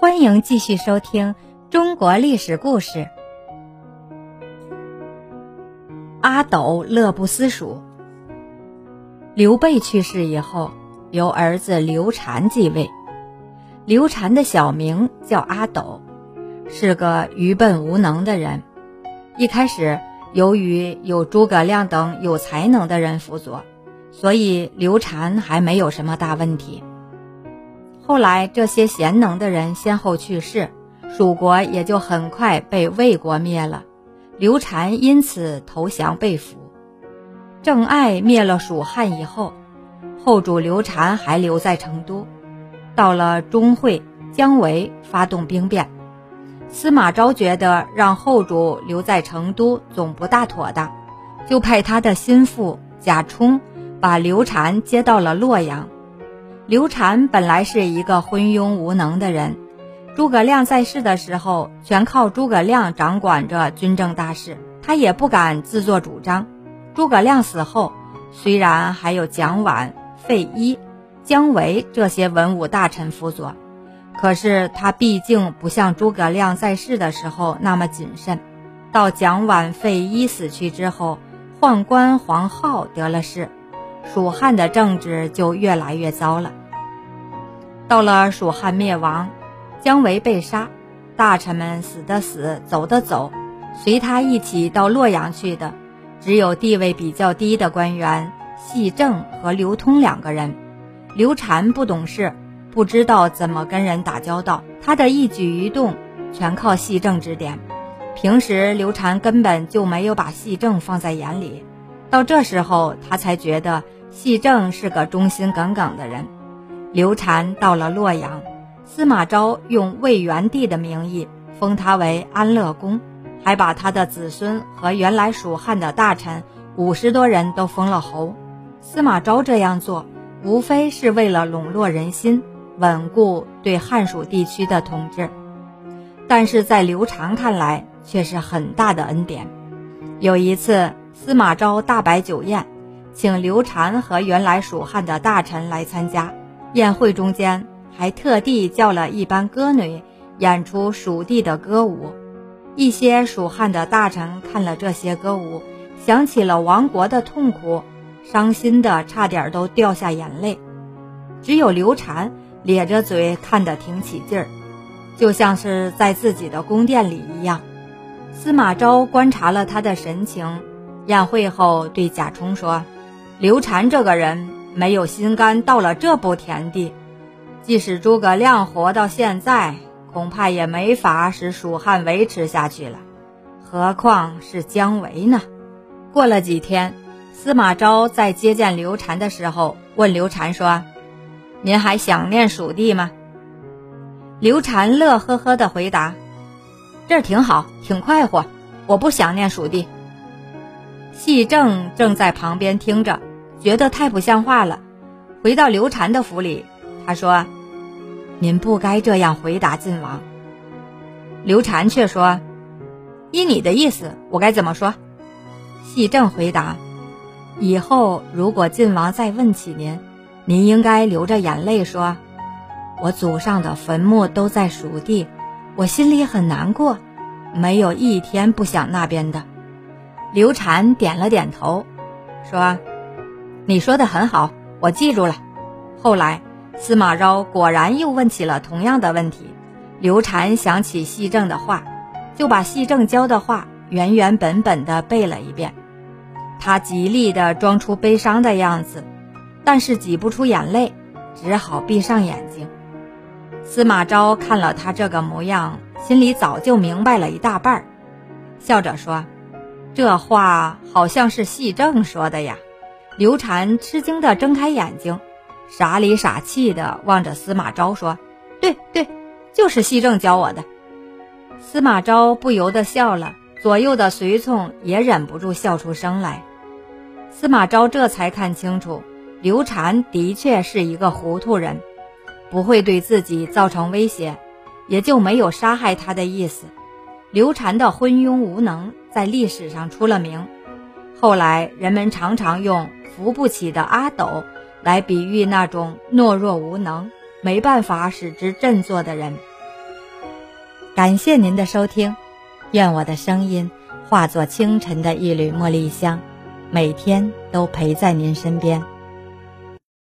欢迎继续收听中国历史故事。阿斗乐不思蜀。刘备去世以后，由儿子刘禅继位。刘禅的小名叫阿斗，是个愚笨无能的人。一开始，由于有诸葛亮等有才能的人辅佐，所以刘禅还没有什么大问题。后来，这些贤能的人先后去世，蜀国也就很快被魏国灭了。刘禅因此投降被俘。郑爱灭了蜀汉以后，后主刘禅还留在成都。到了钟会，姜维发动兵变，司马昭觉得让后主留在成都总不大妥当，就派他的心腹贾充把刘禅接到了洛阳。刘禅本来是一个昏庸无能的人，诸葛亮在世的时候，全靠诸葛亮掌管着军政大事，他也不敢自作主张。诸葛亮死后，虽然还有蒋琬、费祎、姜维这些文武大臣辅佐，可是他毕竟不像诸葛亮在世的时候那么谨慎。到蒋琬、费祎死去之后，宦官黄皓得了势。蜀汉的政治就越来越糟了。到了蜀汉灭亡，姜维被杀，大臣们死的死，走的走，随他一起到洛阳去的，只有地位比较低的官员细正和刘通两个人。刘禅不懂事，不知道怎么跟人打交道，他的一举一动全靠细正指点。平时刘禅根本就没有把细正放在眼里，到这时候他才觉得。细正是个忠心耿耿的人。刘禅到了洛阳，司马昭用魏元帝的名义封他为安乐公，还把他的子孙和原来蜀汉的大臣五十多人都封了侯。司马昭这样做，无非是为了笼络人心，稳固对汉蜀地区的统治。但是在刘禅看来，却是很大的恩典。有一次，司马昭大摆酒宴。请刘禅和原来蜀汉的大臣来参加宴会，中间还特地叫了一班歌女演出蜀地的歌舞。一些蜀汉的大臣看了这些歌舞，想起了亡国的痛苦，伤心的差点都掉下眼泪。只有刘禅咧着嘴看得挺起劲儿，就像是在自己的宫殿里一样。司马昭观察了他的神情，宴会后对贾充说。刘禅这个人没有心肝，到了这步田地，即使诸葛亮活到现在，恐怕也没法使蜀汉维持下去了，何况是姜维呢？过了几天，司马昭在接见刘禅的时候，问刘禅说：“您还想念蜀地吗？”刘禅乐呵呵地回答：“这儿挺好，挺快活，我不想念蜀地。”细正正在旁边听着，觉得太不像话了。回到刘禅的府里，他说：“您不该这样回答晋王。”刘禅却说：“依你的意思，我该怎么说？”细正回答：“以后如果晋王再问起您，您应该流着眼泪说：‘我祖上的坟墓都在蜀地，我心里很难过，没有一天不想那边的。’”刘禅点了点头，说：“你说的很好，我记住了。”后来，司马昭果然又问起了同样的问题。刘禅想起细正的话，就把细正教的话原原本本的背了一遍。他极力的装出悲伤的样子，但是挤不出眼泪，只好闭上眼睛。司马昭看了他这个模样，心里早就明白了一大半儿，笑着说。这话好像是细正说的呀。刘禅吃惊地睁开眼睛，傻里傻气地望着司马昭说：“对对，就是西正教我的。”司马昭不由得笑了，左右的随从也忍不住笑出声来。司马昭这才看清楚，刘禅的确是一个糊涂人，不会对自己造成威胁，也就没有杀害他的意思。刘禅的昏庸无能在历史上出了名，后来人们常常用扶不起的阿斗来比喻那种懦弱无能、没办法使之振作的人。感谢您的收听，愿我的声音化作清晨的一缕茉莉香，每天都陪在您身边。